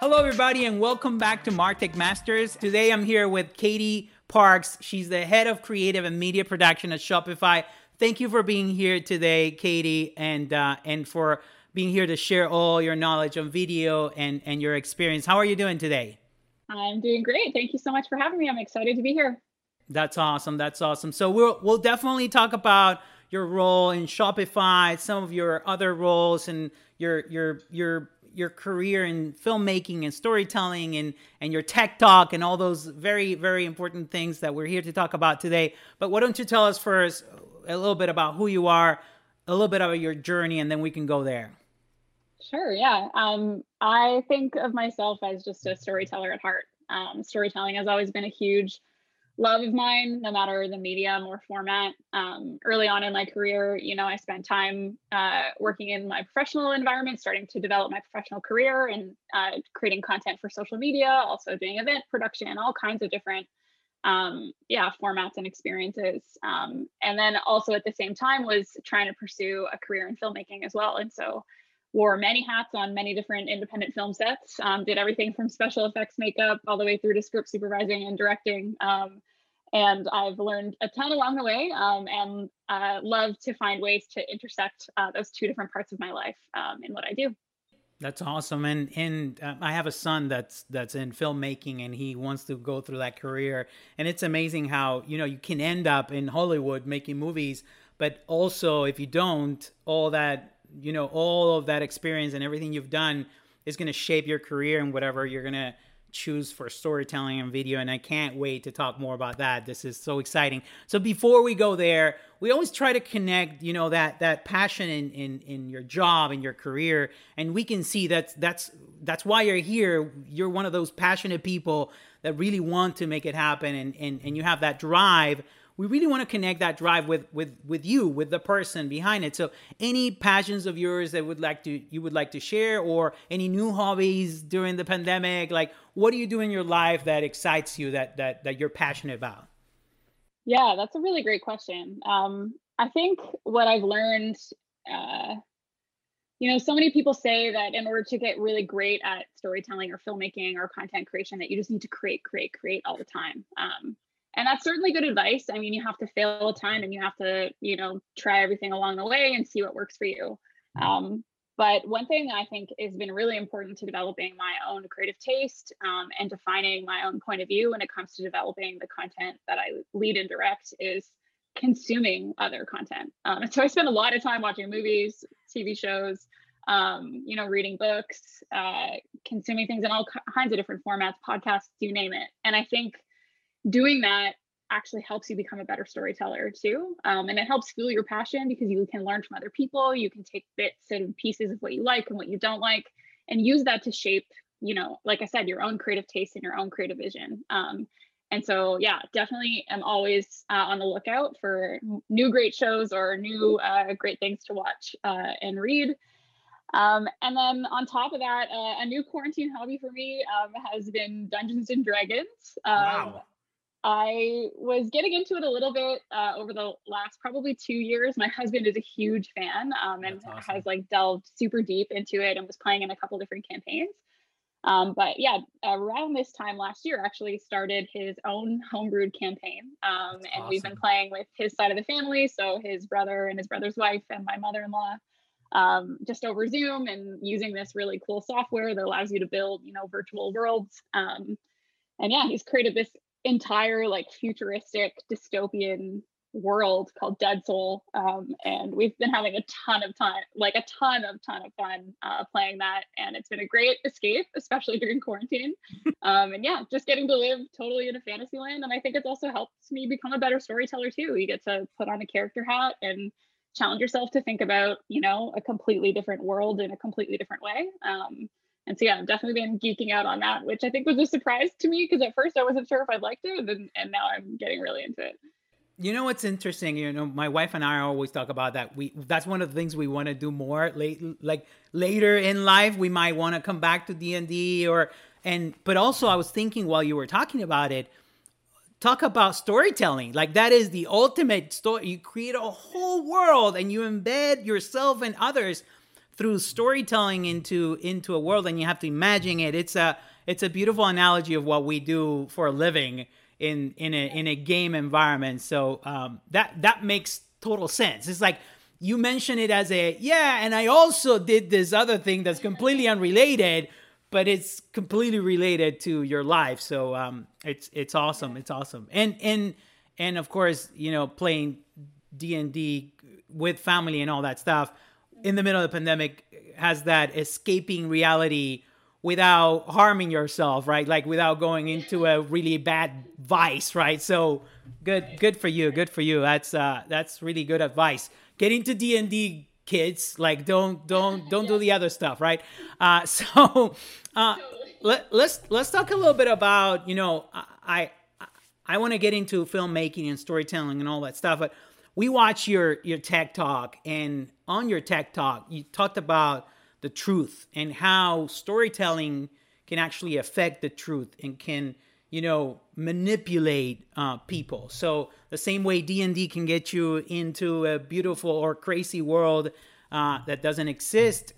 Hello, everybody, and welcome back to Martech Masters. Today I'm here with Katie Parkes. She's the head of creative and media production at Shopify. Thank you for being here today, Katie, and uh, and for being here to share all your knowledge on video and and your experience. How are you doing today? I'm doing great. Thank you so much for having me. I'm excited to be here. That's awesome. That's awesome. So we'll we'll definitely talk about your role in Shopify, some of your other roles, and your your your your career in filmmaking and storytelling and and your TED Talk and all those very very important things that we're here to talk about today. But why don't you tell us first a little bit about who you are, a little bit about your journey, and then we can go there. Sure. Yeah. Um, I think of myself as just a storyteller at heart. Um, storytelling has always been a huge love of mine, no matter the medium or format. Um, early on in my career, you know, I spent time uh, working in my professional environment, starting to develop my professional career and uh, creating content for social media, also doing event production, and all kinds of different, um, yeah, formats and experiences. Um, and then also at the same time was trying to pursue a career in filmmaking as well. And so wore many hats on many different independent film sets, um, did everything from special effects makeup all the way through to script supervising and directing. Um, and I've learned a ton along the way um, and uh, love to find ways to intersect uh, those two different parts of my life um, in what I do. That's awesome, and and uh, I have a son that's that's in filmmaking, and he wants to go through that career. And it's amazing how you know you can end up in Hollywood making movies, but also if you don't, all that you know all of that experience and everything you've done is going to shape your career and whatever you're going to choose for storytelling and video and i can't wait to talk more about that. This is so exciting. So before we go there we always try to connect you know that that passion in in in your job and your career and we can see that's that's that's why you're here. You're one of those passionate people that really want to make it happen and and, and you have that drive we really want to connect that drive with with with you with the person behind it. So any passions of yours that would like to you would like to share or any new hobbies during the pandemic like what do you do in your life that excites you that that that you're passionate about? Yeah that's a really great question. Um, i think what i've learned uh, you know so many people say that in order to get really great at storytelling or filmmaking or content creation that you just need to create create create all the time. Um, and that's certainly good advice. I mean you have to fail a ton and you have to you know try everything along the way and see what works for you. Mm-hmm. um, but one thing i think has been really important to developing my own creative taste um, and defining my own point of view when it comes to developing the content that i lead and direct is consuming other content. Um, and so i spend a lot of time watching movies tv shows um, you know reading books uh, consuming things in all kinds of different formats podcasts you name it. And i think doing that actually helps you become a better storyteller too. Um, and it helps fuel your passion because you can learn from other people. You can take bits and pieces of what you like and what you don't like and use that to shape, you know, like I said, your own creative taste and your own creative vision. Um, and so, yeah, definitely am always uh, on the lookout for new great shows or new uh, great things to watch uh, and read. Um, and then on top of that, uh, a new quarantine hobby for me um, has been Dungeons and Dragons. Um, wow. I was getting into it a little bit uh, over the last probably two years. My husband is a huge fan um, and awesome. has like delved super deep into it and was playing in a couple different campaigns. Um, but yeah, around this time last year, actually started his own homebrewed campaign, um, and awesome. we've been playing with his side of the family, so his brother and his brother's wife and my mother-in-law, um, just over Zoom and using this really cool software that allows you to build, you know, virtual worlds. Um, and yeah, he's created this entire like futuristic dystopian world called Dead Soul. Um, and we've been having a ton of time, like a ton of ton of fun uh, playing that. And it's been a great escape, especially during quarantine. um, and yeah, just getting to live totally in a fantasy land. And I think it's also helped me become a better storyteller too. You get to put on a character hat and challenge yourself to think about, you know, a completely different world in a completely different way. Um, and so yeah, I've definitely been geeking out on that, which I think was a surprise to me because at first I wasn't sure if I liked it, and, and now I'm getting really into it. You know what's interesting? You know, my wife and I always talk about that. We that's one of the things we want to do more late, like later in life. We might want to come back to D and D or and but also I was thinking while you were talking about it, talk about storytelling. Like that is the ultimate story. You create a whole world and you embed yourself and others through storytelling into into a world and you have to imagine it. It's a it's a beautiful analogy of what we do for a living in in a in a game environment. So um, that that makes total sense. It's like you mention it as a yeah and i also did this other thing that's completely unrelated but it's completely related to your life. So um, it's it's awesome. It's awesome. And and and of course you know playing d&d with family and all that stuff in the middle of the pandemic has that escaping reality without harming yourself, right? Like without going into a really bad vice, right? So good, good for you. Good for you. That's uh, that's really good advice. Get into D and D, kids. Like don't don't don't do the other stuff, right? Uh, so uh, let, let's let's talk a little bit about you know I I, I want to get into filmmaking and storytelling and all that stuff, but we watch your your TED Talk and on your TED Talk you talked about the truth and how storytelling can actually affect the truth and can you know manipulate uh, people. So the same way d&d can get you into a beautiful or crazy world uh, that doesn't exist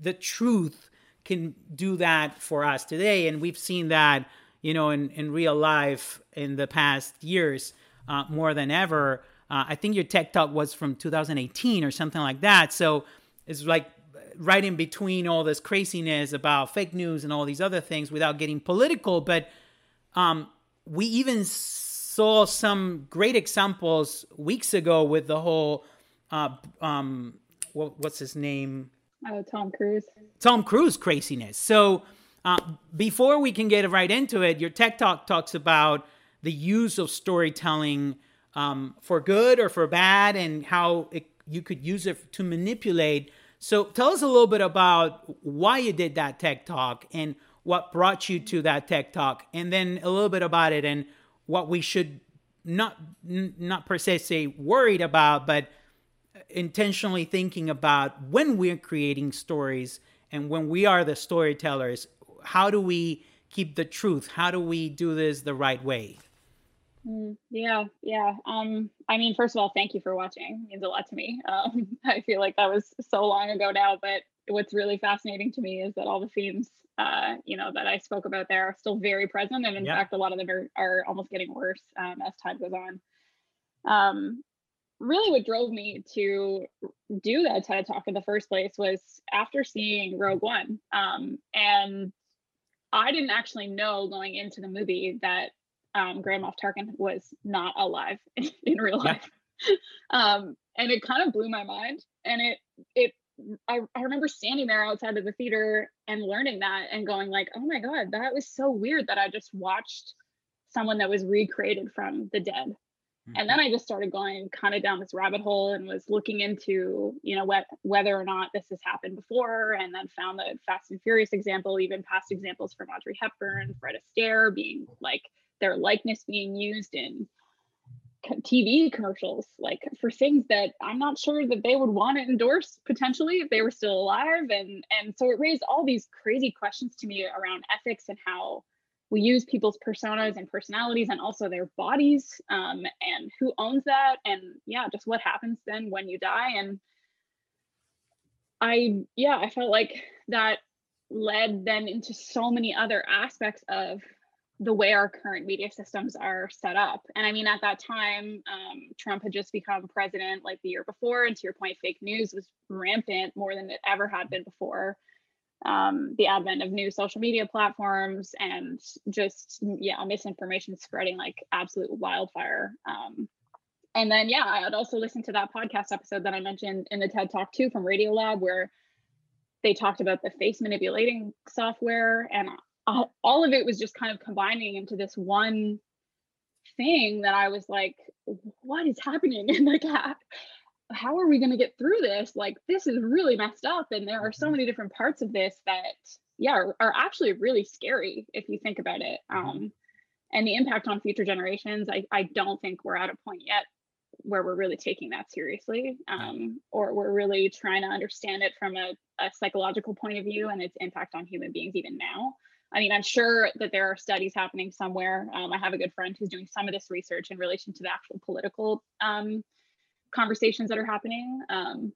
the truth can do that for us today. And we've seen that you know in, in real life in the past years uh, more than ever uh, I think your TED Talk was from 2018 or something like that. So it's like right in between all this craziness about fake news and all these other things without getting political. But um, we even saw some great examples weeks ago with the whole uh, um, what, what's his name? Oh, Tom Cruise. Tom Cruise craziness. So uh, before we can get right into it, your TED Talk talks about the use of storytelling um, for good or for bad, and how it, you could use it to manipulate. So, tell us a little bit about why you did that TED Talk and what brought you to that TED Talk, and then a little bit about it and what we should not not per se say worried about, but intentionally thinking about when we're creating stories and when we are the storytellers. How do we keep the truth? How do we do this the right way? Mm, yeah, yeah. Um, I mean, first of all, thank you for watching. It means a lot to me. Um, I feel like that was so long ago now, but what's really fascinating to me is that all the themes, uh, you know, that I spoke about there are still very present, and in yeah. fact, a lot of them are, are almost getting worse um, as time goes on. Um, really, what drove me to do that TED Talk in the first place was after seeing Rogue One, um, and I didn't actually know going into the movie that um, Grand Moff Tarkin was not alive in, in real life. Um, and it kind of blew my mind. And it, it, I, I remember standing there outside of the theater and learning that and going like, oh my God, that was so weird that I just watched someone that was recreated from the dead. Mm-hmm. And then I just started going kind of down this rabbit hole and was looking into, you know, what, whether or not this has happened before, and then found the Fast and Furious example, even past examples from Audrey Hepburn, Fred Astaire being like their likeness being used in TV commercials, like for things that I'm not sure that they would want to endorse potentially if they were still alive. And and so it raised all these crazy questions to me around ethics and how we use people's personas and personalities and also their bodies um, and who owns that and yeah just what happens then when you die and i yeah i felt like that led then into so many other aspects of the way our current media systems are set up. And I mean, at that time, um, Trump had just become president like the year before. And to your point, fake news was rampant more than it ever had been before. Um, the advent of new social media platforms and just, yeah, misinformation spreading like absolute wildfire. Um, and then, yeah, I had also listened to that podcast episode that I mentioned in the TED Talk too from Radiolab, where they talked about the face manipulating software. And all of it was just kind of combining into this one thing that I was like, what is happening? And like, how, how are we going to get through this? Like, this is really messed up. And there are so mm-hmm. many different parts of this that, yeah, are, are actually really scary if you think about it. Mm-hmm. Um, and the impact on future generations, I, I don't think we're at a point yet where we're really taking that seriously um, or we're really trying to understand it from a, a psychological point of view and its impact on human beings even now. I mean, I'm sure that there are studies happening somewhere. Um, I have a good friend who's doing some of this research in relation to the actual political um, conversations that are happening. Um,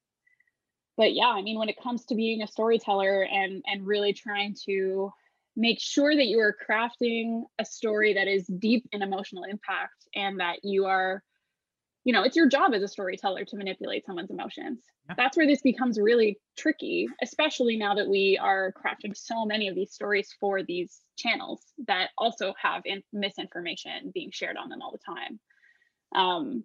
but yeah, I mean, when it comes to being a storyteller and and really trying to make sure that you are crafting a story that is deep in emotional impact and that you are you know it's your job as a storyteller to manipulate someone's emotions yeah. that's where this becomes really tricky especially now that we are crafting so many of these stories for these channels that also have in- misinformation being shared on them all the time um,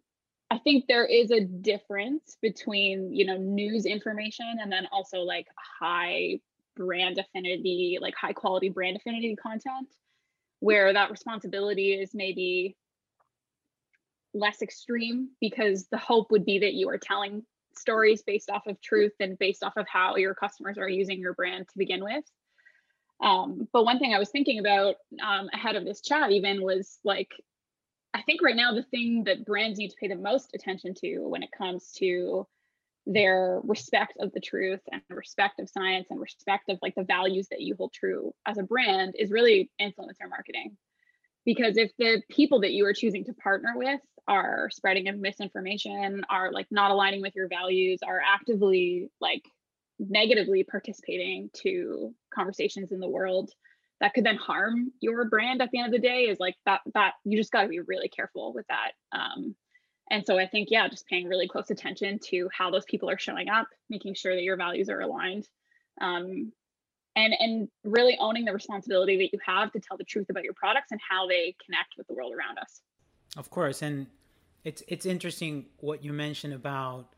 i think there is a difference between you know news information and then also like high brand affinity like high quality brand affinity content where that responsibility is maybe less extreme because the hope would be that you are telling stories based off of truth and based off of how your customers are using your brand to begin with. Um, but one thing I was thinking about um, ahead of this chat even was like, I think right now the thing that brands need to pay the most attention to when it comes to their respect of the truth and respect of science and respect of like the values that you hold true as a brand is really influencer marketing because if the people that you are choosing to partner with are spreading of misinformation are like not aligning with your values are actively like negatively participating to conversations in the world that could then harm your brand at the end of the day is like that that you just got to be really careful with that um, and so i think yeah just paying really close attention to how those people are showing up making sure that your values are aligned um, and and really owning the responsibility that you have to tell the truth about your products and how they connect with the world around us. Of course and it's it's interesting what you mentioned about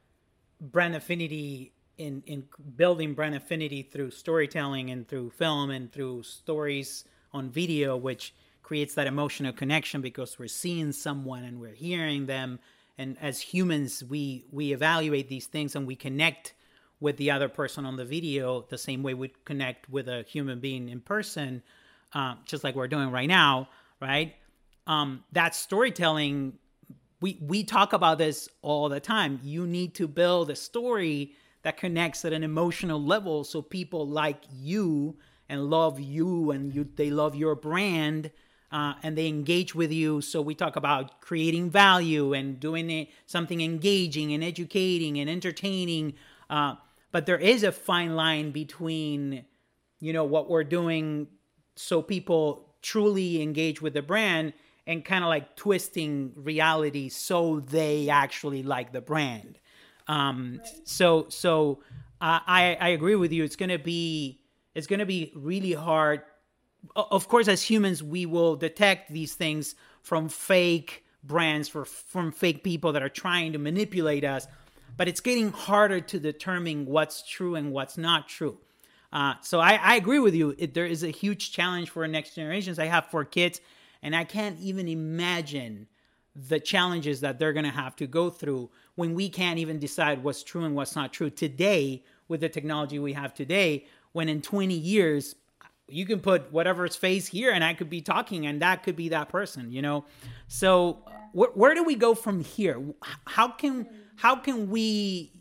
brand affinity in in building brand affinity through storytelling and through film and through stories on video which creates that emotional connection because we're seeing someone and we're hearing them. And as humans we we evaluate these things and we connect with the other person on the video the same way we connect with a human being in person, uh, just like we're doing right now, right? Um, that storytelling, we we talk about this all the time. You need to build a story that connects at an emotional level, so people like you and love you, and you they love your brand. Uh, and they engage with you. So we talk about creating value and doing it, something engaging and educating and entertaining. Uh, but there is a fine line between you know what we're doing so people truly engage with the brand and kind of like twisting reality so they actually like the brand. Um so so i i agree with you. It's gonna be it's gonna be really hard. Of course as humans we will detect these things from fake brands for from fake people that are trying to manipulate us but it's getting harder to determine what's true and what's not true. Uh, so I, I, agree with you. It, there is a huge challenge for next generations. I have four kids, and I can't even imagine the challenges that they're going to have to go through when we can't even decide what's true and what's not true today with the technology we have today. When in 20 years, you can put whatever's face here, and I could be talking, and that could be that person. You know, so wh- where do we go from here? How can how can we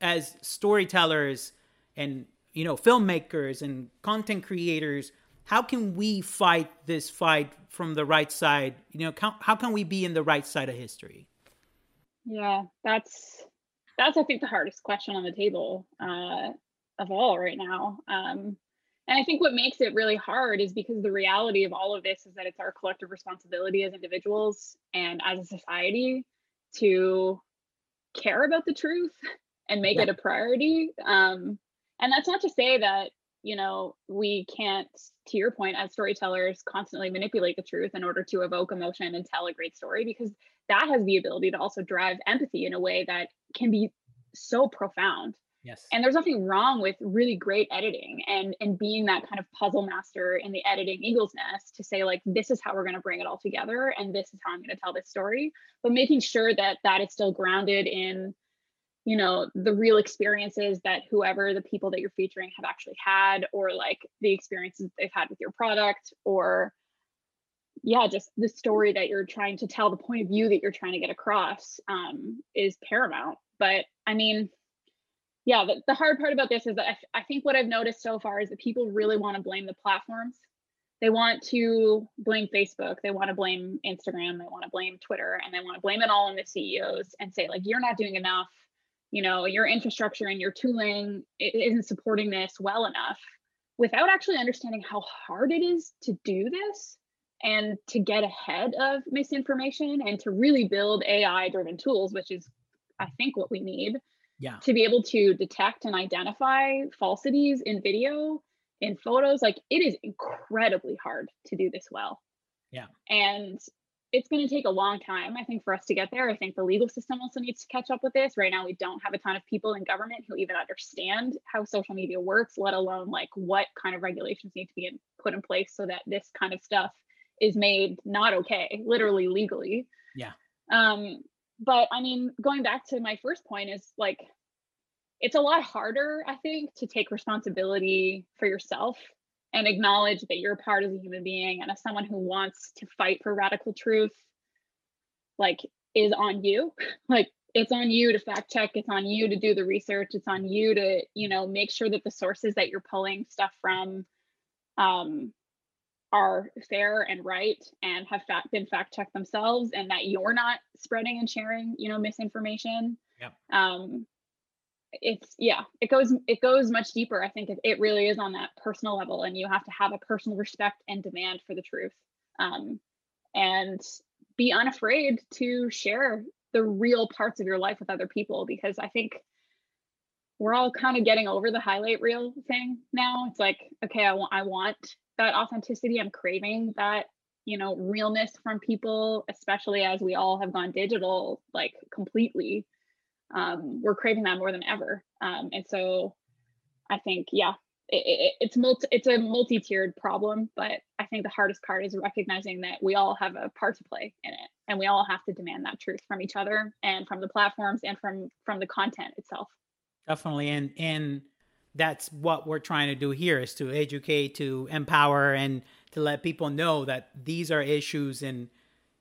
as storytellers and you know filmmakers and content creators how can we fight this fight from the right side? You know how, how can we be in the right side of history? Yeah that's that's i think the hardest question on the table uh, of all right now. Um, and i think what makes it really hard is because the reality of all of this is that it's our collective responsibility as individuals and as a society to care about the truth and make yeah. it a priority. Um, and that's not to say that you know we can't to your point as storytellers constantly manipulate the truth in order to evoke emotion and tell a great story because that has the ability to also drive empathy in a way that can be so profound yes. And there's nothing wrong with really great editing and and being that kind of puzzle master in the editing eagle's nest to say like this is how we're going to bring it all together and this is how i'm going to tell this story. But making sure that that is still grounded in you know the real experiences that whoever the people that you're featuring have actually had or like the experiences they've had with your product or yeah just the story that you're trying to tell the point of view that you're trying to get across um, is paramount. But i mean yeah the, the hard part about this is that I, I think what i've noticed so far is that people really want to blame the platforms they want to blame facebook they want to blame instagram they want to blame twitter and they want to blame it all on the ceos and say like you're not doing enough you know your infrastructure and your tooling isn't supporting this well enough without actually understanding how hard it is to do this and to get ahead of misinformation and to really build AI driven tools, which is, I think, what we need. Yeah. To be able to detect and identify falsities in video, in photos, like it is incredibly hard to do this well. Yeah. And it's going to take a long time, I think, for us to get there. I think the legal system also needs to catch up with this. Right now, we don't have a ton of people in government who even understand how social media works, let alone like what kind of regulations need to be in, put in place so that this kind of stuff is made not okay, literally legally. Yeah. Um, but I mean, going back to my first point is like it's a lot harder, I think, to take responsibility for yourself and acknowledge that you're part of a human being and as someone who wants to fight for radical truth, like is on you. like it's on you to fact check, it's on you to do the research, it's on you to, you know, make sure that the sources that you're pulling stuff from um are fair and right and have fact, been fact checked themselves and that you're not spreading and sharing you know misinformation. Yep. um it's yeah it goes it goes much deeper i think it, it really is on that personal level and you have to have a personal respect and demand for the truth. Um and be unafraid to share the real parts of your life with other people because i think we're all kind of getting over the highlight reel thing now. It's like okay i want i want that authenticity i'm craving that you know realness from people especially as we all have gone digital like completely um, we're craving that more than ever. Um, and so i think yeah it, it, it's multi it's a multi-tiered problem but i think the hardest part is recognizing that we all have a part to play in it and we all have to demand that truth from each other and from the platforms and from from the content itself. Definitely and and that's what we're trying to do here is to educate to empower and to let people know that these are issues and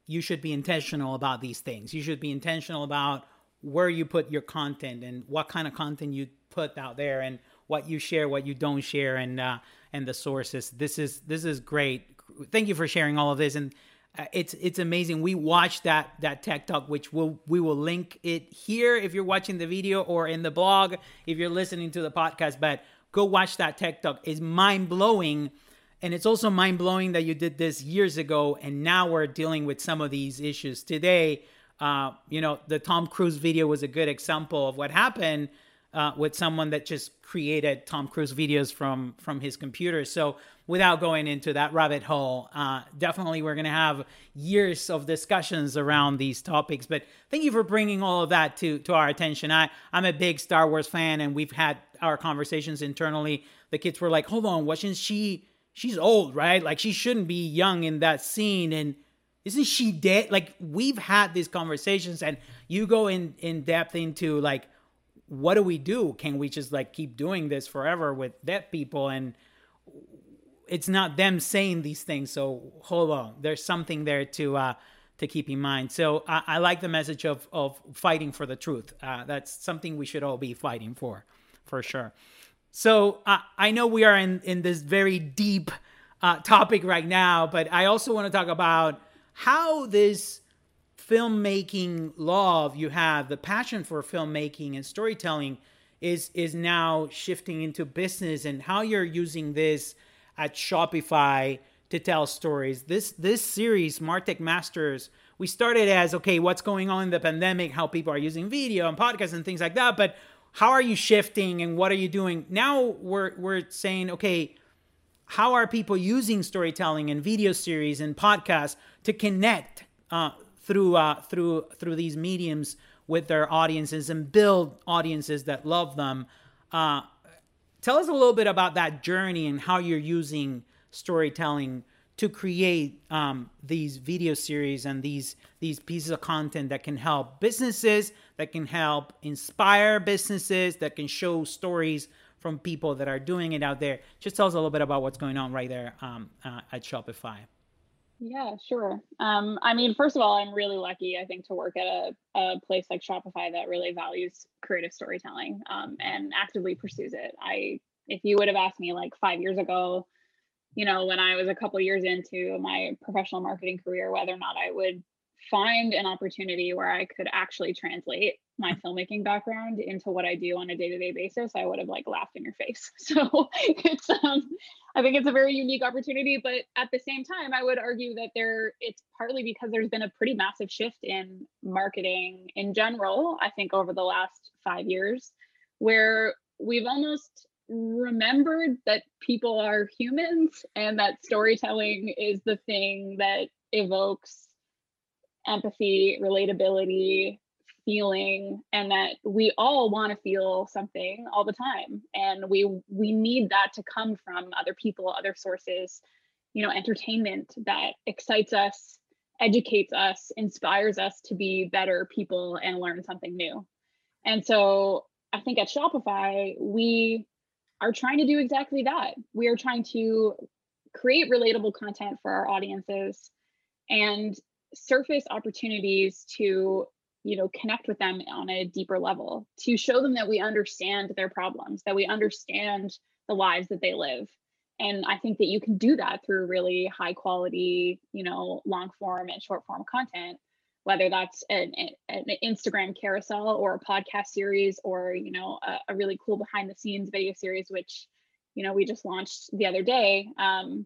you should be intentional about these things. You should be intentional about where you put your content and what kind of content you put out there and what you share what you don't share and uh and the sources. This is this is great. Thank you for sharing all of this and it's it's amazing. We watched that that TED Talk, which will we will link it here if you're watching the video or in the blog if you're listening to the podcast. But go watch that TED Talk. It's mind blowing, and it's also mind blowing that you did this years ago, and now we're dealing with some of these issues today. Uh, you know, the Tom Cruise video was a good example of what happened uh, with someone that just created Tom Cruise videos from from his computer. So without going into that rabbit hole, uh, definitely we're gonna have years of discussions around these topics. But thank you for bringing all of that to to our attention. I I'm a big Star Wars fan, and we've had our conversations internally. The kids were like, "Hold on, wasn't she? She's old, right? Like she shouldn't be young in that scene." And isn't she dead? Like we've had these conversations, and you go in in depth into like what do we do? Can we just like keep doing this forever with dead people? And it's not them saying these things. So hold on, there's something there to uh, to keep in mind. So I, I like the message of of fighting for the truth. Uh, that's something we should all be fighting for, for sure. So uh, I know we are in in this very deep uh, topic right now, but I also want to talk about how this filmmaking love you have, the passion for filmmaking and storytelling is is now shifting into business and how you're using this at Shopify to tell stories. This this series, Martech Masters, we started as okay, what's going on in the pandemic, how people are using video and podcasts and things like that, but how are you shifting and what are you doing? Now we're we're saying, okay, how are people using storytelling and video series and podcasts to connect uh, through uh, through through these mediums with their audiences and build audiences that love them. Uh, tell us a little bit about that journey and how you're using storytelling to create um, these video series and these these pieces of content that can help businesses, that can help inspire businesses, that can show stories from people that are doing it out there. Just tell us a little bit about what's going on right there um, uh, at Shopify. Yeah, sure. Um, I mean, first of all, I'm really lucky, I think, to work at a, a place like Shopify that really values creative storytelling um, and actively pursues it. I, if you would have asked me like five years ago, you know, when I was a couple years into my professional marketing career, whether or not I would find an opportunity where I could actually translate my filmmaking background into what I do on a day-to-day basis, I would have like laughed in your face. So it's um I think it's a very unique opportunity, but at the same time, I would argue that there it's partly because there's been a pretty massive shift in marketing in general, I think over the last 5 years where we've almost remembered that people are humans and that storytelling is the thing that evokes empathy, relatability, feeling and that we all want to feel something all the time. And we we need that to come from other people other sources. You know entertainment that excites us educates us inspires us to be better people and learn something new. And so i think at shopify we are trying to do exactly that. We are trying to create relatable content for our audiences and surface opportunities to you know connect with them on a deeper level to show them that we understand their problems that we understand the lives that they live. And i think that you can do that through really high quality you know long form and short form content whether that's an, an instagram carousel or a podcast series or you know a, a really cool behind the scenes video series which you know we just launched the other day um,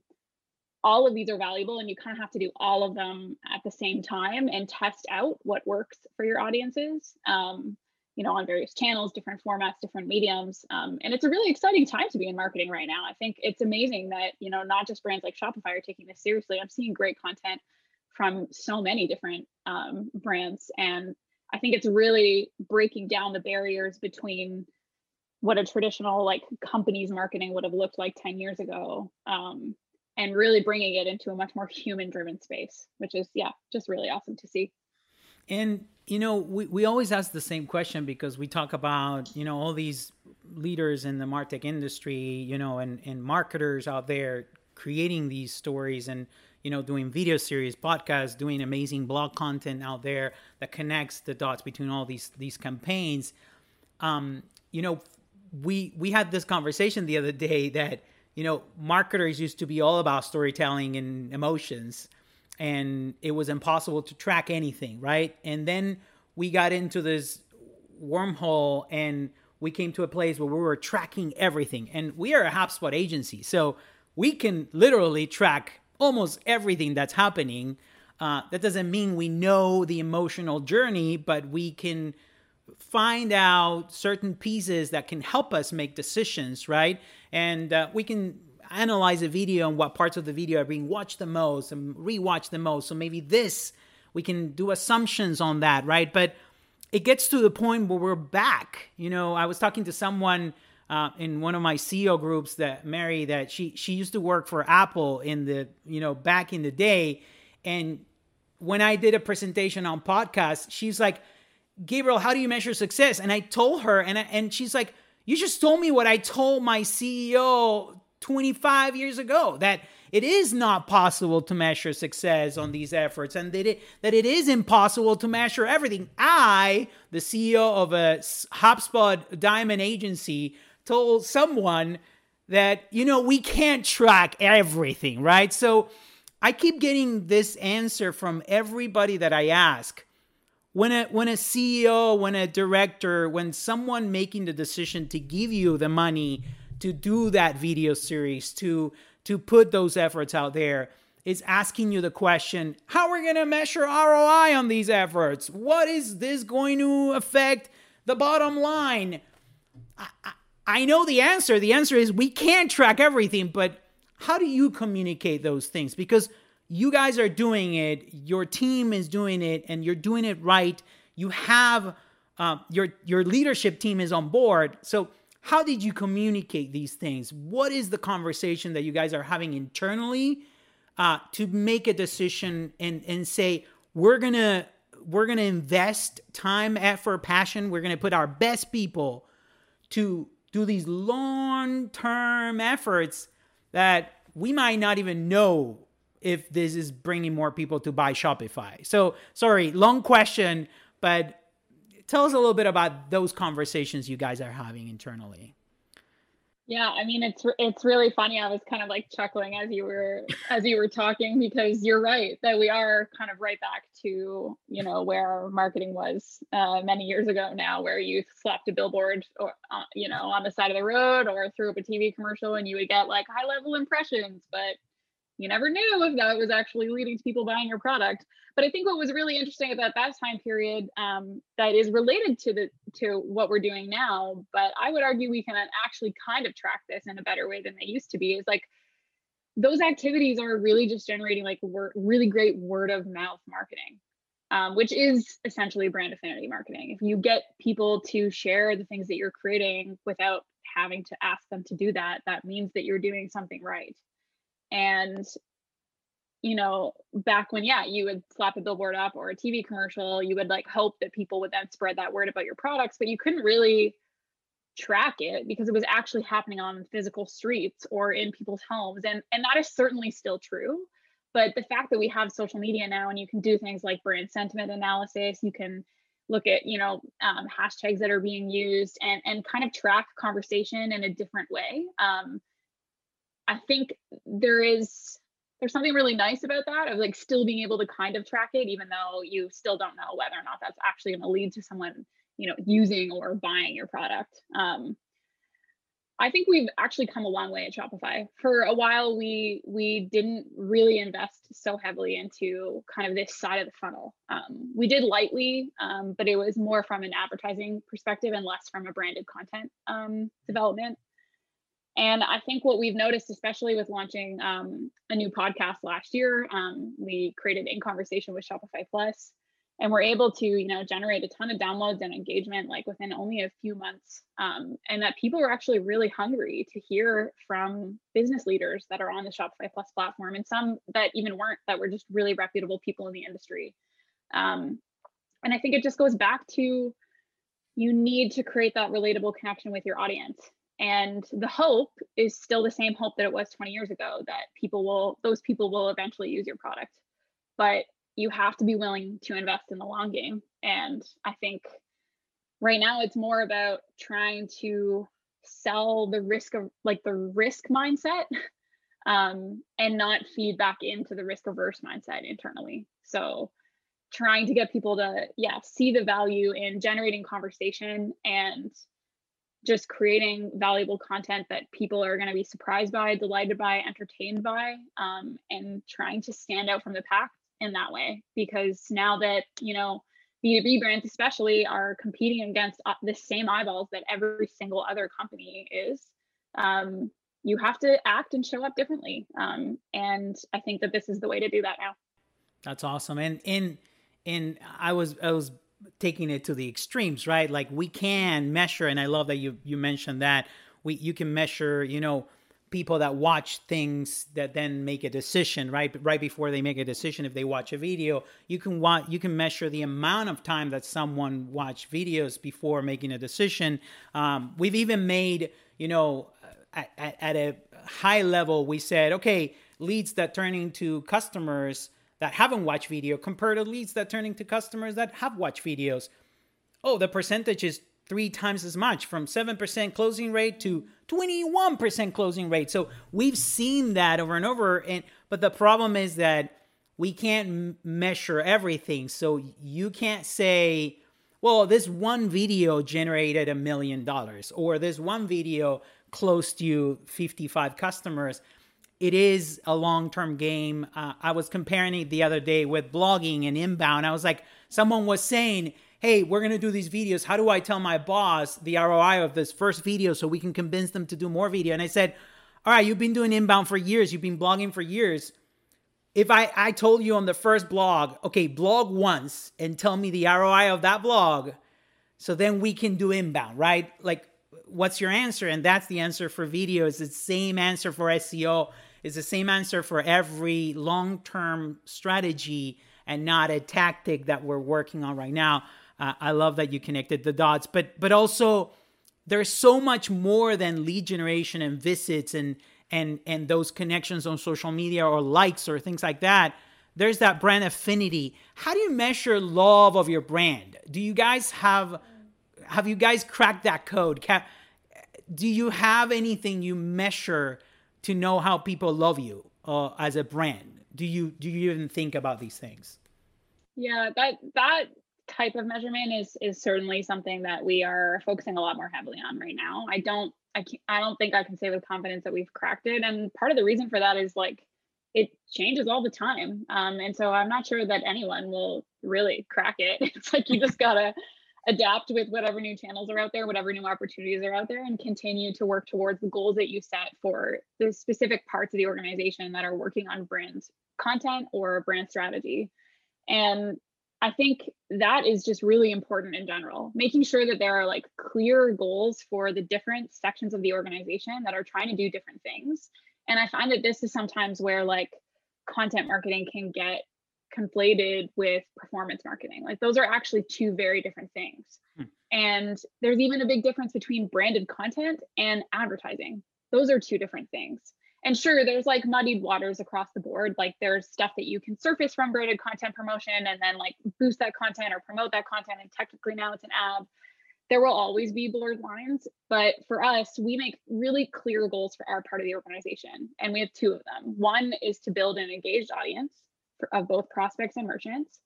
all of these are valuable and you kind of have to do all of them at the same time and test out what works for your audiences um, you know on various channels different formats different mediums um, and it's a really exciting time to be in marketing right now. I think it's amazing that you know not just brands like shopify are taking this seriously. I'm seeing great content from so many different um, brands and i think it's really breaking down the barriers between what a traditional like company's marketing would have looked like 10 years ago um, and really bringing it into a much more human driven space which is yeah just really awesome to see. And you know we, we always ask the same question because we talk about you know all these leaders in the martech industry you know and, and marketers out there creating these stories and you know doing video series podcasts doing amazing blog content out there that connects the dots between all these these campaigns. Um you know we we had this conversation the other day that you know, marketers used to be all about storytelling and emotions, and it was impossible to track anything, right? And then we got into this wormhole and we came to a place where we were tracking everything. And we are a HubSpot agency, so we can literally track almost everything that's happening. Uh, that doesn't mean we know the emotional journey, but we can find out certain pieces that can help us make decisions, right? And uh, we can analyze a video and what parts of the video are being watched the most and rewatch the most. So maybe this, we can do assumptions on that, right? But it gets to the point where we're back. You know, I was talking to someone uh, in one of my CEO groups that Mary that she she used to work for Apple in the you know back in the day, and when I did a presentation on podcast, she's like, Gabriel, how do you measure success? And I told her, and I, and she's like, you just told me what I told my CEO 25 years ago that it is not possible to measure success on these efforts and that it, that it is impossible to measure everything. I, the CEO of a HubSpot diamond agency, told someone that, you know, we can't track everything, right? So I keep getting this answer from everybody that I ask when a when a CEO, when a director, when someone making the decision to give you the money to do that video series, to to put those efforts out there, is asking you the question, how are we going to measure ROI on these efforts? What is this going to affect the bottom line? I, I, I know the answer. The answer is we can't track everything, but how do you communicate those things? Because you guys are doing it, your team is doing it, and you're doing it right. You have uh, your your leadership team is on board. So how did you communicate these things? What is the conversation that you guys are having internally uh, to make a decision and and say we're gonna we're gonna invest time, effort, passion. We're gonna put our best people to do these long term efforts that we might not even know if this is bringing more people to buy Shopify. So, sorry, long question, but tell us a little bit about those conversations you guys are having internally. Yeah, I mean it's it's really funny. I was kind of like chuckling as you were as you were talking because you're right that we are kind of right back to you know where marketing was uh, many years ago now, where you slapped a billboard or uh, you know on the side of the road or threw up a TV commercial and you would get like high level impressions, but you never knew if that was actually leading to people buying your product. But I think what was really interesting about that time period um, that is related to the to what we're doing now, but I would argue we can actually kind of track this in a better way than they used to be. Is like those activities are really just generating like word, really great word of mouth marketing. Um, which is essentially brand affinity marketing. If you get people to share the things that you're creating without having to ask them to do that, that means that you're doing something right. And you know, back when, yeah, you would slap a billboard up or a TV commercial, you would like hope that people would then spread that word about your products, but you couldn't really track it because it was actually happening on physical streets or in people's homes. And, and that is certainly still true. But the fact that we have social media now and you can do things like brand sentiment analysis, you can look at, you know, um, hashtags that are being used and, and kind of track conversation in a different way. Um, I think there is there's something really nice about that of like still being able to kind of track it even though you still don't know whether or not that's actually going to lead to someone you know using or buying your product. Um, i think we've actually come a long way at shopify. For a while we we didn't really invest so heavily into kind of this side of the funnel. Um, we did lightly um, but it was more from an advertising perspective and less from a branded content um, development and I think what we've noticed, especially with launching um, a new podcast last year, um, we created in conversation with Shopify Plus, and we're able to, you know, generate a ton of downloads and engagement like within only a few months. Um, and that people are actually really hungry to hear from business leaders that are on the Shopify Plus platform, and some that even weren't, that were just really reputable people in the industry. Um, and I think it just goes back to you need to create that relatable connection with your audience and the hope is still the same hope that it was 20 years ago that people will those people will eventually use your product. But you have to be willing to invest in the long game. And i think right now it's more about trying to sell the risk of like the risk mindset um, and not feed back into the risk averse mindset internally. So trying to get people to yeah see the value in generating conversation and just creating valuable content that people are going to be surprised by, delighted by, entertained by, um, and trying to stand out from the pack in that way. Because now that, you know, B2B brands especially are competing against uh, the same eyeballs that every single other company is, um, you have to act and show up differently. Um, and I think that this is the way to do that now. That's awesome. And in and I was I was taking it to the extremes, right? Like we can measure, and I love that you you mentioned that we you can measure, you know, people that watch things that then make a decision, right? Right before they make a decision, if they watch a video, you can watch you can measure the amount of time that someone watched videos before making a decision. Um, we've even made, you know, at, at, a high level, we said, okay, leads that turn into customers that haven't watched video compared to leads that turning to customers that have watched videos. Oh, the percentage is three times as much from 7% closing rate to 21% closing rate. So we've seen that over and over and but the problem is that we can't measure everything. So you can't say, well, this one video generated a million dollars or this one video closed you 55 customers it is a long term game. Uh, I was comparing it the other day with blogging and inbound. I was like, someone was saying, Hey, we're going to do these videos. How do I tell my boss the ROI of this first video so we can convince them to do more video? And I said, All right, you've been doing inbound for years, you've been blogging for years. If I, I told you on the first blog, okay, blog once and tell me the ROI of that blog, so then we can do inbound, right? Like, what's your answer? And that's the answer for video. It's the same answer for SEO is the same answer for every long term strategy and not a tactic that we're working on right now. Uh, I love that you connected the dots, but but also there's so much more than lead generation and visits and and and those connections on social media or likes or things like that. There's that brand affinity. How do you measure love of your brand? Do you guys have have you guys cracked that code? do you have anything you measure to know how people love you uh, as a brand? Do you do you even think about these things? Yeah, that that type of measurement is is certainly something that we are focusing a lot more heavily on right now. I don't I can't, I don't think I can say with confidence that we've cracked it, and part of the reason for that is like it changes all the time, um, and so I'm not sure that anyone will really crack it. It's like you just gotta adapt with whatever new channels are out there, whatever new opportunities are out there, and continue to work towards the goals that you set for the specific parts of the organization that are working on brand content or brand strategy. And I think that is just really important in general, making sure that there are like clear goals for the different sections of the organization that are trying to do different things. And I find that this is sometimes where like content marketing can get conflated with performance marketing. Like those are actually two very different things. Hmm. And there's even a big difference between branded content and advertising. Those are two different things. And sure, there's like muddied waters across the board. Like there's stuff that you can surface from branded content promotion and then like boost that content or promote that content. And technically now it's an ad. There will always be blurred lines. But for us, we make really clear goals for our part of the organization. And we have two of them. One is to build an engaged audience of both prospects and merchants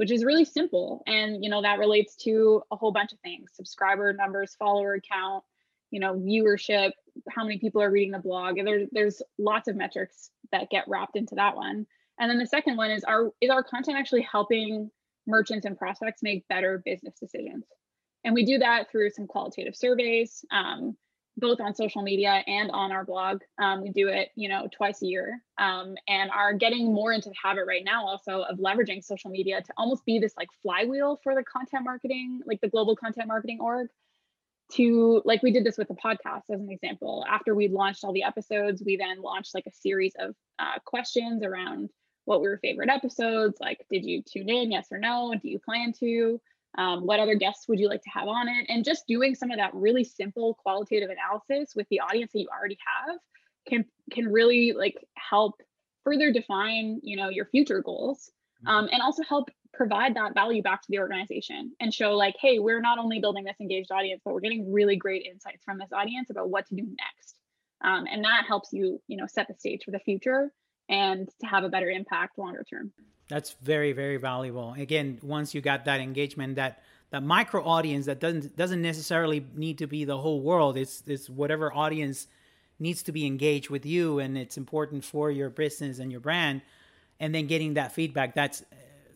which is really simple. And you know that relates to a whole bunch of things subscriber numbers follower count you know viewership how many people are reading the blog. There's there's lots of metrics that get wrapped into that one. And then the second one is our is our content actually helping merchants and prospects make better business decisions. And we do that through some qualitative surveys um, both on social media and on our blog. Um, we do it, you know, twice a year, um, and are getting more into the habit right now also of leveraging social media to almost be this like flywheel for the content marketing, like the global content marketing org. To like we did this with the podcast as an example. After we launched all the episodes, we then launched like a series of uh, questions around what were your favorite episodes. Like, did you tune in? Yes or no? Do you plan to? Um, what other guests would you like to have on it and just doing some of that really simple qualitative analysis with the audience that you already have can can really like help further define you know your future goals mm-hmm. um, and also help provide that value back to the organization and show like hey we're not only building this engaged audience but we're getting really great insights from this audience about what to do next um, and that helps you you know set the stage for the future and to have a better impact longer term that's very very valuable. Again, once you got that engagement, that that micro audience that doesn't doesn't necessarily need to be the whole world. It's it's whatever audience needs to be engaged with you, and it's important for your business and your brand. And then getting that feedback that's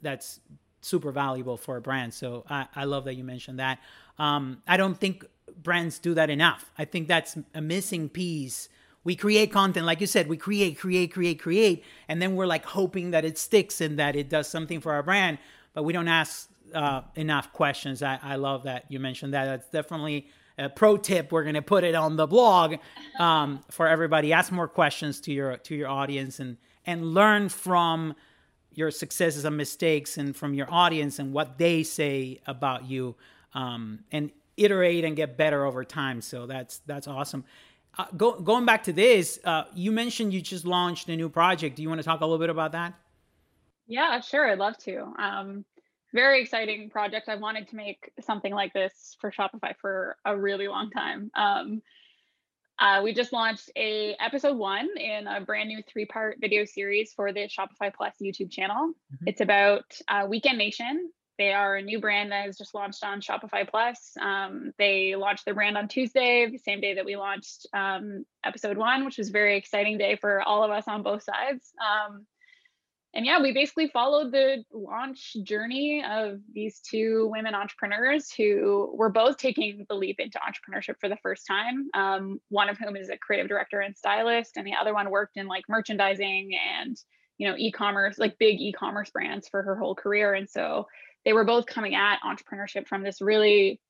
that's super valuable for a brand. So I, I love that you mentioned that. Um, I don't think brands do that enough. I think that's a missing piece we create content like you said we create create create create and then we're like hoping that it sticks and that it does something for our brand but we don't ask uh, enough questions. I, I love that you mentioned that. That's definitely a pro tip we're going to put it on the blog um, for everybody. Ask more questions to your to your audience and and learn from your successes and mistakes and from your audience and what they say about you um, and iterate and get better over time. So that's that's awesome uh, go, going back to this, uh, you mentioned you just launched a new project. Do you want to talk a little bit about that? Yeah, sure. I'd love to. Um, very exciting project. I've wanted to make something like this for Shopify for a really long time. Um, uh, we just launched a episode one in a brand new three part video series for the Shopify Plus YouTube channel. Mm-hmm. It's about uh, Weekend Nation, they are a new brand that has just launched on Shopify Plus. Um, they launched their brand on Tuesday, the same day that we launched um, episode one, which was a very exciting day for all of us on both sides. Um, and yeah, we basically followed the launch journey of these two women entrepreneurs who were both taking the leap into entrepreneurship for the first time. Um, one of whom is a creative director and stylist, and the other one worked in like merchandising and you know e-commerce, like big e-commerce brands for her whole career. And so they were both coming at entrepreneurship from this really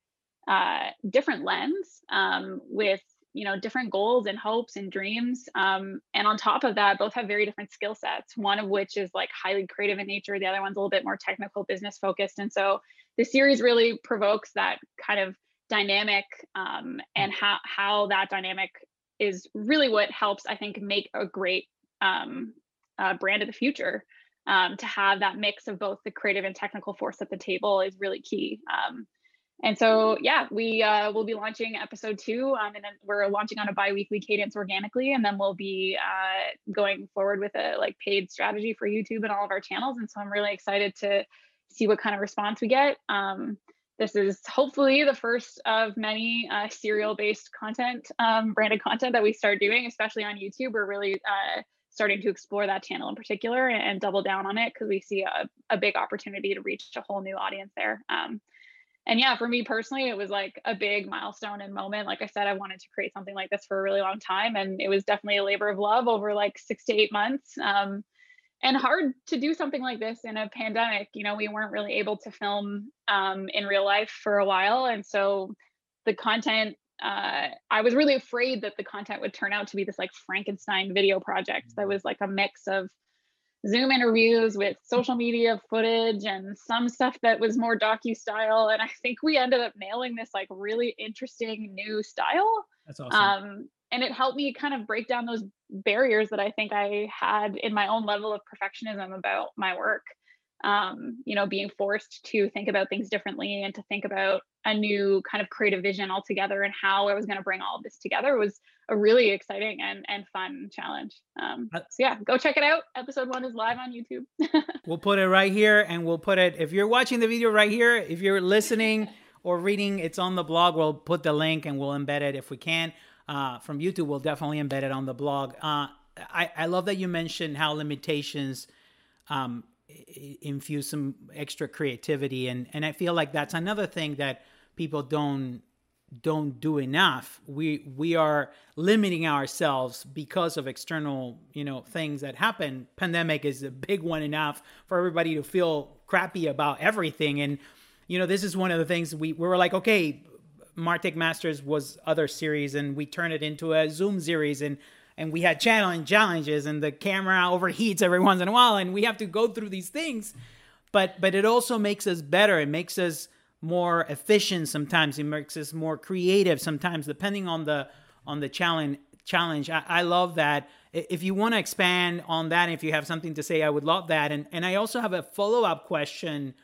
uh, different lens um, with you know different goals and hopes and dreams um, and on top of that both have very different skill sets one of which is like highly creative in nature the other one's a little bit more technical business focused and so the series really provokes that kind of dynamic um, and how how that dynamic is really what helps i think make a great um, uh, brand of the future um, to have that mix of both the creative and technical force at the table is really key. Um, and so yeah we uh, will be launching episode two um, and then we're launching on a bi-weekly cadence organically and then we'll be uh, going forward with a like paid strategy for youtube and all of our channels. And so i'm really excited to see what kind of response we get. Um, this is hopefully the first of many uh, serial based content um, branded content that we start doing especially on youtube. We're really uh, starting to explore that channel in particular and, and double down on it because we see a, a big opportunity to reach a whole new audience there um, and yeah, for me personally, it was like a big milestone and moment. Like I said, I wanted to create something like this for a really long time, and it was definitely a labor of love over like six to eight months. Um, and hard to do something like this in a pandemic. You know, we weren't really able to film um, in real life for a while, and so the content. Uh, I was really afraid that the content would turn out to be this like Frankenstein video project that mm-hmm. was like a mix of Zoom interviews with social media footage and some stuff that was more docu style. And I think we ended up nailing this like really interesting new style. That's awesome. Um, and it helped me kind of break down those barriers that I think I had in my own level of perfectionism about my work um, you know, being forced to think about things differently and to think about a new kind of creative vision altogether and how I was going to bring all of this together was a really exciting and, and fun challenge. Um, uh, so yeah, go check it out. Episode one is live on YouTube. we'll put it right here and we'll put it, if you're watching the video right here, if you're listening or reading, it's on the blog. We'll put the link and we'll embed it if we can. Uh, from YouTube, we'll definitely embed it on the blog. Uh, I, I love that you mentioned how limitations um, infuse some extra creativity. And and I feel like that's another thing that people don't don't do enough. We we are limiting ourselves because of external you know things that happen. Pandemic is a big one enough for everybody to feel crappy about everything. And you know this is one of the things we, we were like okay martech masters was other series and we turned it into a zoom series. And and we had channeling challenges and the camera overheats every once in a while and we have to go through these things. But but it also makes us better. It makes us more efficient sometimes. It makes us more creative sometimes depending on the on the challenge challenge. I, I love that. If you want to expand on that if you have something to say i would love that. And and i also have a follow-up question.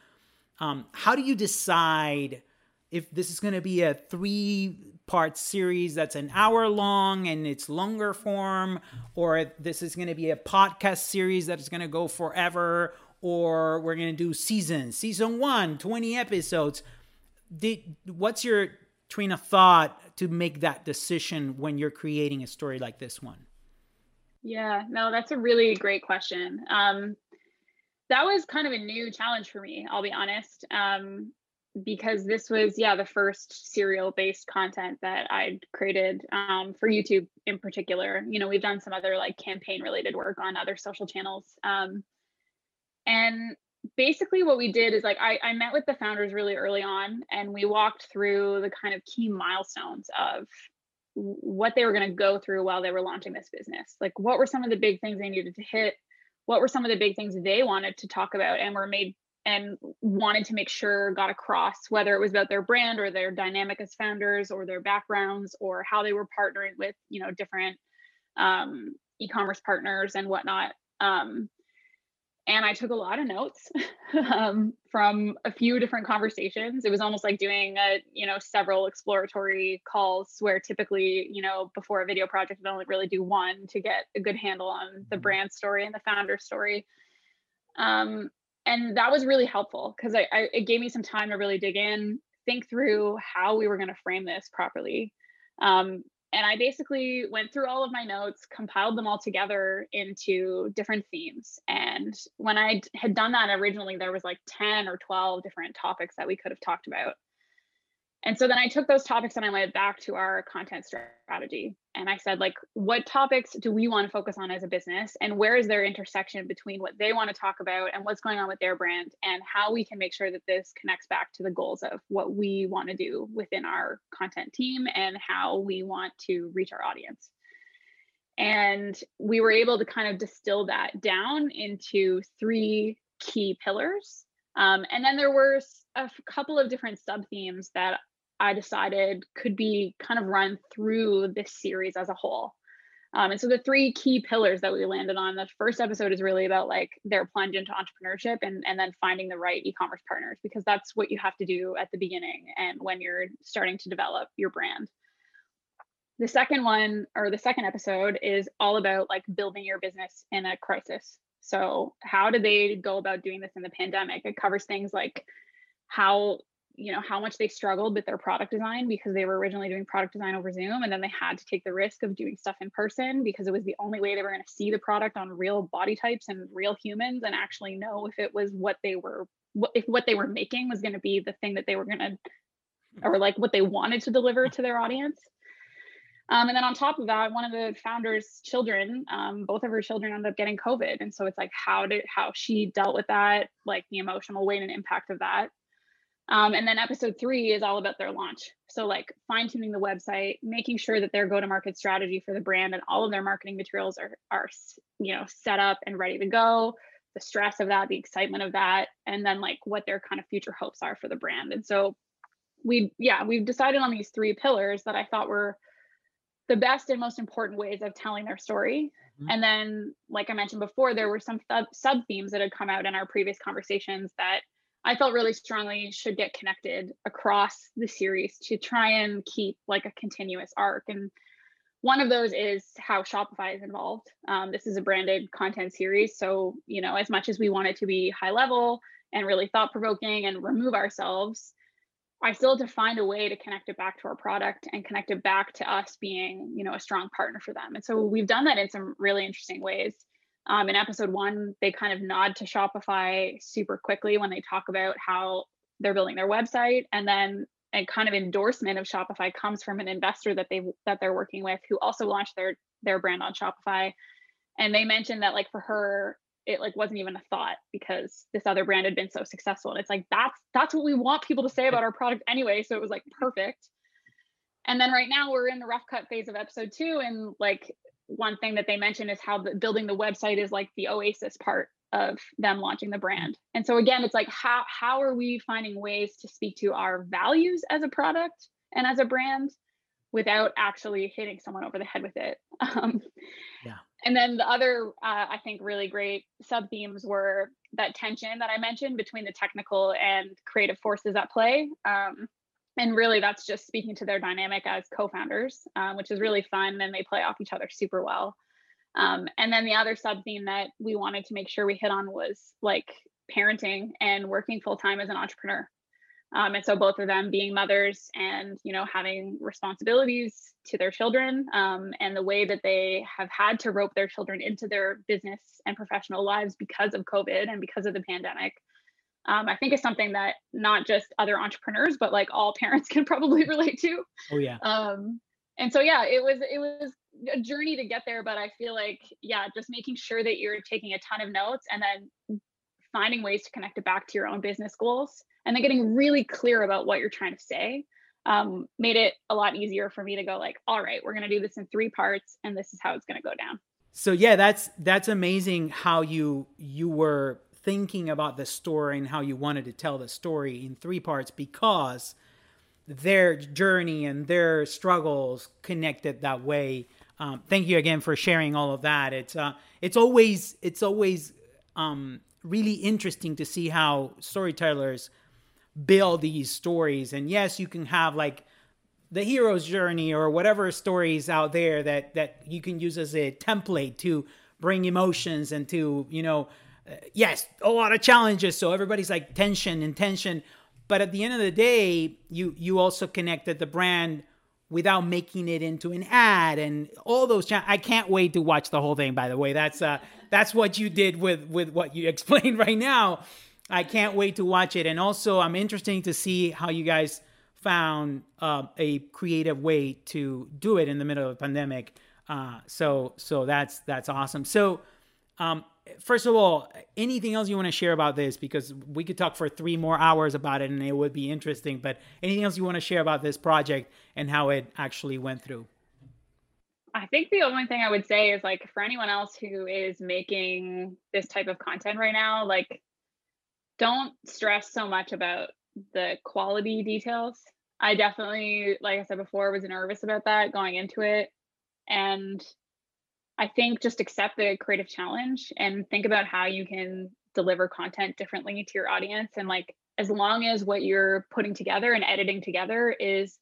Um, how do you decide if this is going to be a three part series that's an hour long and it's longer form, or this is going to be a podcast series that is going to go forever, or we're going to do seasons. Season one, 20 episodes. Did, what's your train of thought to make that decision when you're creating a story like this one? Yeah, no, that's a really great question. Um, that was kind of a new challenge for me, I'll be honest. Um, because this was yeah the first serial based content that i'd created um, for youtube in particular. You know we've done some other like campaign related work on other social channels um, and basically what we did is like I, I met with the founders really early on and we walked through the kind of key milestones of what they were going to go through while they were launching this business. Like what were some of the big things they needed to hit? What were some of the big things they wanted to talk about and were made and wanted to make sure got across whether it was about their brand or their dynamic as founders or their backgrounds or how they were partnering with you know different um, e-commerce partners and whatnot um, and i took a lot of notes um, from a few different conversations it was almost like doing a you know several exploratory calls where typically you know before a video project i'd only really do one to get a good handle on the mm-hmm. brand story and the founder story um, and that was really helpful because I, I, it gave me some time to really dig in think through how we were going to frame this properly. Um, and i basically went through all of my notes compiled them all together into different themes. And when i had done that originally there was like 10 or 12 different topics that we could have talked about and so then I took those topics and I went back to our content strategy. And I said, like, what topics do we want to focus on as a business? And where is their intersection between what they want to talk about and what's going on with their brand and how we can make sure that this connects back to the goals of what we want to do within our content team and how we want to reach our audience. And we were able to kind of distill that down into three key pillars. Um, and then there were a couple of different sub themes that I decided could be kind of run through this series as a whole. Um, and so the three key pillars that we landed on, the first episode is really about like their plunge into entrepreneurship and, and then finding the right e-commerce partners because that's what you have to do at the beginning and when you're starting to develop your brand. The second one or the second episode is all about like building your business in a crisis. So how did they go about doing this in the pandemic? It covers things like how you know how much they struggled with their product design because they were originally doing product design over zoom and then they had to take the risk of doing stuff in person because it was the only way they were going to see the product on real body types and real humans and actually know if it was what they were what if what they were making was going to be the thing that they were going to or like what they wanted to deliver to their audience um, and then on top of that, one of the founders' children, um, both of her children ended up getting COVID. And so it's like how did how she dealt with that, like the emotional weight and impact of that. Um, and then episode three is all about their launch. So, like fine tuning the website, making sure that their go to market strategy for the brand and all of their marketing materials are, are, you know, set up and ready to go. The stress of that, the excitement of that, and then like what their kind of future hopes are for the brand. And so, we, yeah, we've decided on these three pillars that I thought were the best and most important ways of telling their story. Mm-hmm. And then, like I mentioned before, there were some sub themes that had come out in our previous conversations that I felt really strongly should get connected across the series to try and keep like a continuous arc. And one of those is how Shopify is involved. Um, this is a branded content series. So, you know, as much as we want it to be high level and really thought provoking and remove ourselves, I still have to find a way to connect it back to our product and connect it back to us being, you know, a strong partner for them. And so we've done that in some really interesting ways. Um, in episode one, they kind of nod to Shopify super quickly when they talk about how they're building their website, and then a kind of endorsement of Shopify comes from an investor that they that they're working with who also launched their their brand on Shopify, and they mentioned that like for her it like wasn't even a thought because this other brand had been so successful. And it's like that's that's what we want people to say about our product anyway. So it was like perfect. And then right now we're in the rough cut phase of episode two and like one thing that they mentioned is how the, building the website is like the oasis part of them launching the brand. And so again, it's like how how are we finding ways to speak to our values as a product and as a brand without actually hitting someone over the head with it. Um, yeah. And then the other, uh, I think, really great sub themes were that tension that I mentioned between the technical and creative forces at play. Um, and really that's just speaking to their dynamic as co-founders um, which is really fun and they play off each other super well. Um, and then the other sub theme that we wanted to make sure we hit on was like parenting and working full-time as an entrepreneur. Um, and so both of them being mothers and you know having responsibilities to their children um, and the way that they have had to rope their children into their business and professional lives because of covid and because of the pandemic um, I think is something that not just other entrepreneurs, but like all parents can probably relate to. Oh yeah. Um, and so yeah, it was it was a journey to get there, but I feel like yeah, just making sure that you're taking a ton of notes and then finding ways to connect it back to your own business goals, and then getting really clear about what you're trying to say. Um, made it a lot easier for me to go like, all right, we're gonna do this in three parts, and this is how it's gonna go down. So yeah, that's that's amazing how you you were thinking about the story and how you wanted to tell the story in three parts because their journey and their struggles connected that way. Um, thank you again for sharing all of that. It's uh, it's always it's always um, really interesting to see how storytellers build these stories. And yes, you can have like the hero's journey or whatever stories out there that that you can use as a template to bring emotions and to you know uh, yes, a lot of challenges. So everybody's like tension and tension. But at the end of the day, you you also connected the brand without making it into an ad and all those. Cha- I can't wait to watch the whole thing. By the way, that's uh that's what you did with with what you explained right now. I can't wait to watch it. And also, I'm interested to see how you guys found uh, a creative way to do it in the middle of a pandemic. Uh, so so that's that's awesome. So um, first of all, anything else you want to share about this? Because we could talk for three more hours about it and it would be interesting. But anything else you want to share about this project and how it actually went through? I think the only thing I would say is like for anyone else who is making this type of content right now, like don't stress so much about the quality details. I definitely, like I said before, was nervous about that going into it. And I think just accept the creative challenge and think about how you can deliver content differently to your audience. And like, as long as what you're putting together and editing together is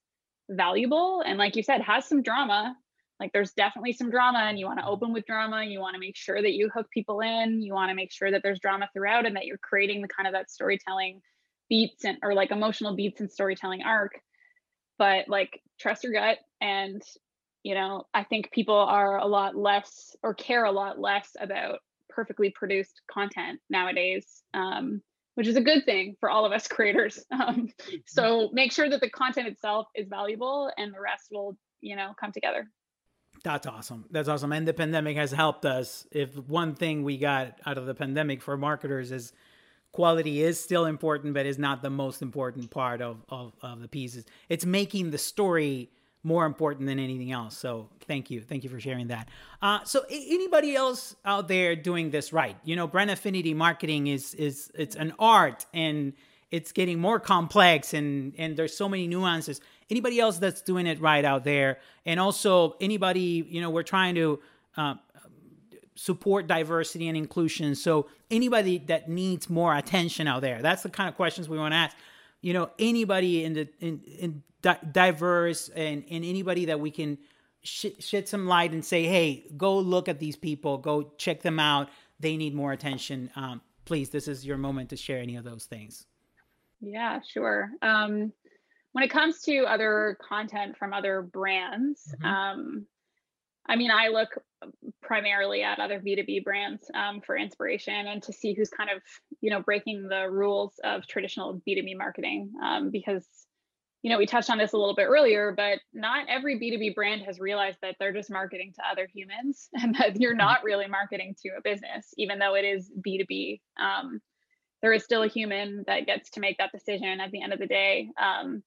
valuable and, like you said, has some drama, like there's definitely some drama and you want to open with drama you want to make sure that you hook people in you want to make sure that there's drama throughout and that you're creating the kind of that storytelling beats and or like emotional beats and storytelling arc but like trust your gut and you know i think people are a lot less or care a lot less about perfectly produced content nowadays um, which is a good thing for all of us creators um, so make sure that the content itself is valuable and the rest will you know come together that's awesome. That's awesome. And the pandemic has helped us. If one thing we got out of the pandemic for marketers is quality is still important, but is not the most important part of, of, of the pieces. It's making the story more important than anything else. So thank you. Thank you for sharing that. Uh, so anybody else out there doing this right? You know, brand affinity marketing is is it's an art and it's getting more complex and and there's so many nuances anybody else that's doing it right out there and also anybody you know we're trying to uh, support diversity and inclusion so anybody that needs more attention out there that's the kind of questions we want to ask you know anybody in the in, in di- diverse and, and anybody that we can sh- shed some light and say hey go look at these people go check them out they need more attention um, please this is your moment to share any of those things yeah, sure. Um, when it comes to other content from other brands, mm-hmm. um, I mean, I look primarily at other B2B brands um, for inspiration and to see who's kind of, you know, breaking the rules of traditional B2B marketing. Um, because, you know, we touched on this a little bit earlier, but not every B2B brand has realized that they're just marketing to other humans and that you're not really marketing to a business, even though it is B2B. Um, there is still a human that gets to make that decision at the end of the day. Um,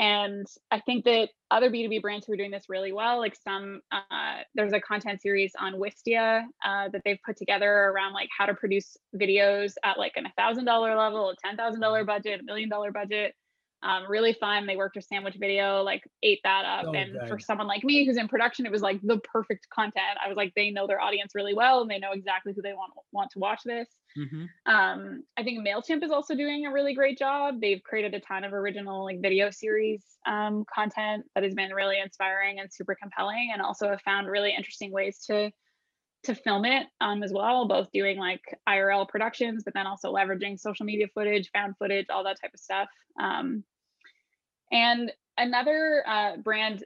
and I think that other B2B brands who are doing this really well, like some, uh, there's a content series on Wistia uh, that they've put together around like how to produce videos at like an $1,000 level, a $10,000 budget, a million dollar budget um, really fun. They worked with Sandwich Video, like ate that up. Oh, and for someone like me who's in production, it was like the perfect content. I was like, they know their audience really well and they know exactly who they want want to watch this. Mm-hmm. Um, I think Mailchimp is also doing a really great job. They've created a ton of original like video series um, content that has been really inspiring and super compelling, and also have found really interesting ways to to film it um, as well, both doing like IRL productions, but then also leveraging social media footage, found footage, all that type of stuff. Um, and another uh, brand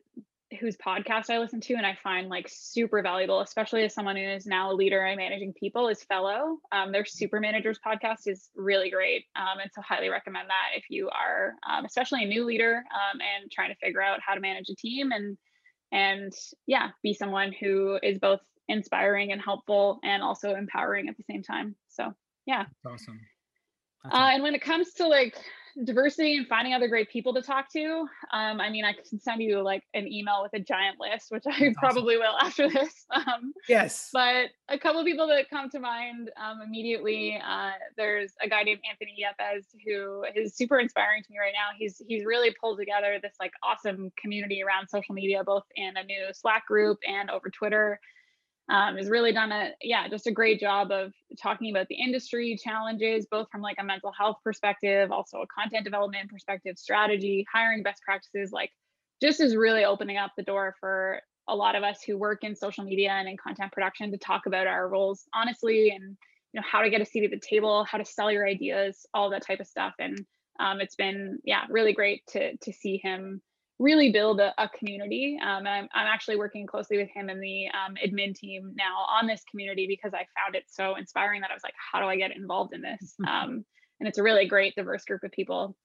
whose podcast I listen to and I find like super valuable, especially as someone who is now a leader and managing people, is Fellow. Um, their Super Managers podcast is really great, um, and so highly recommend that if you are, um, especially a new leader um, and trying to figure out how to manage a team and and yeah, be someone who is both inspiring and helpful and also empowering at the same time. So yeah, That's awesome. That's uh, awesome. and when it comes to like diversity and finding other great people to talk to. Um, I mean, I can send you like an email with a giant list, which I That's probably awesome. will after this. Um, yes. But a couple of people that come to mind um, immediately. Uh, there's a guy named Anthony Yepes who is super inspiring to me right now. He's he's really pulled together this like awesome community around social media, both in a new Slack group and over Twitter um, has really done a yeah just a great job of talking about the industry challenges both from like a mental health perspective also a content development perspective strategy hiring best practices like just is really opening up the door for a lot of us who work in social media and in content production to talk about our roles honestly and you know how to get a seat at the table how to sell your ideas all that type of stuff. And um, it's been yeah really great to to see him really build a, a community. Um, I'm, I'm actually working closely with him and the um, admin team now on this community because I found it so inspiring that I was like, how do I get involved in this? Um, and it's a really great, diverse group of people.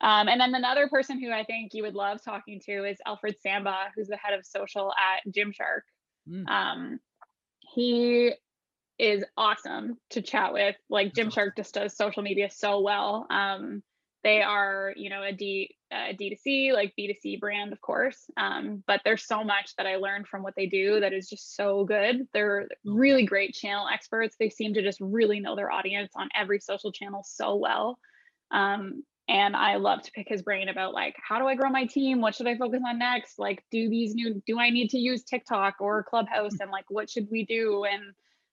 Um, and then another person who I think you would love talking to is Alfred Samba, who's the head of social at Gymshark. Mm. Um, he is awesome to chat with. Like Gymshark just does social media so well. Um, they are you know a d a d2c like b2c brand of course um, but there's so much that i learned from what they do that is just so good they're really great channel experts they seem to just really know their audience on every social channel so well um, and I love to pick his brain about like how do I grow my team? What should I focus on next? Like do these new do I need to use TikTok or Clubhouse and like what should we do? And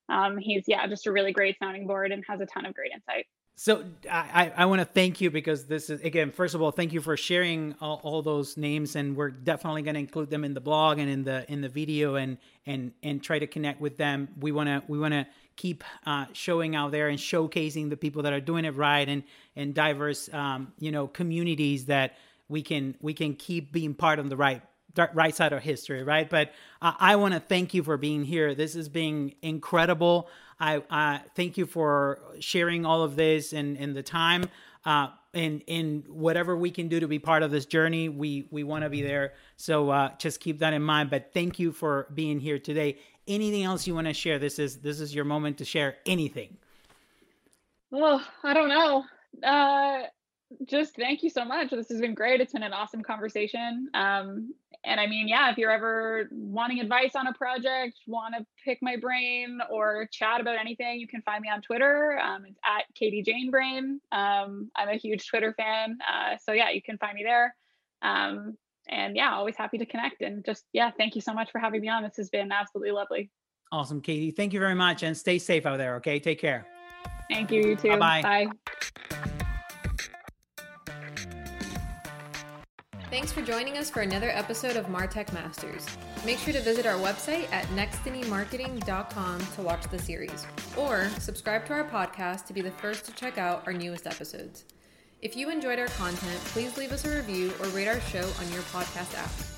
um, he's yeah just a really great sounding board and has a ton of great insight. So I, I want to thank you because this is again first of all thank you for sharing all, all those names and we're definitely going to include them in the blog and in the in the video and and and try to connect with them. We want to we want to keep uh, showing out there and showcasing the people that are doing it right and and diverse um, you know communities that we can we can keep being part of the right right side of history, right? But I want to thank you for being here. This has been incredible. I uh, thank you for sharing all of this and, and the time. Uh, and in whatever we can do to be part of this journey, we we want to be there. So uh, just keep that in mind. But thank you for being here today. Anything else you want to share? This is this is your moment to share anything. Well, I don't know. Uh, just thank you so much. This has been great. It's been an awesome conversation. Um, and I mean, yeah, if you're ever wanting advice on a project, want to pick my brain or chat about anything, you can find me on Twitter. Um, it's at Katie Jane Brain. Um, I'm a huge Twitter fan. Uh, so yeah, you can find me there. Um, and yeah, always happy to connect. And just, yeah, thank you so much for having me on. This has been absolutely lovely. Awesome, Katie. Thank you very much and stay safe out there. Okay. Take care. Thank you. You too. Bye-bye. Bye. Thanks for joining us for another episode of Martech Masters. Make sure to visit our website at nextinymarketing.com to watch the series, or subscribe to our podcast to be the first to check out our newest episodes. If you enjoyed our content, please leave us a review or rate our show on your podcast app.